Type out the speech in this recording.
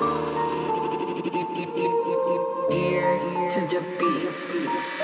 Ear to the beat.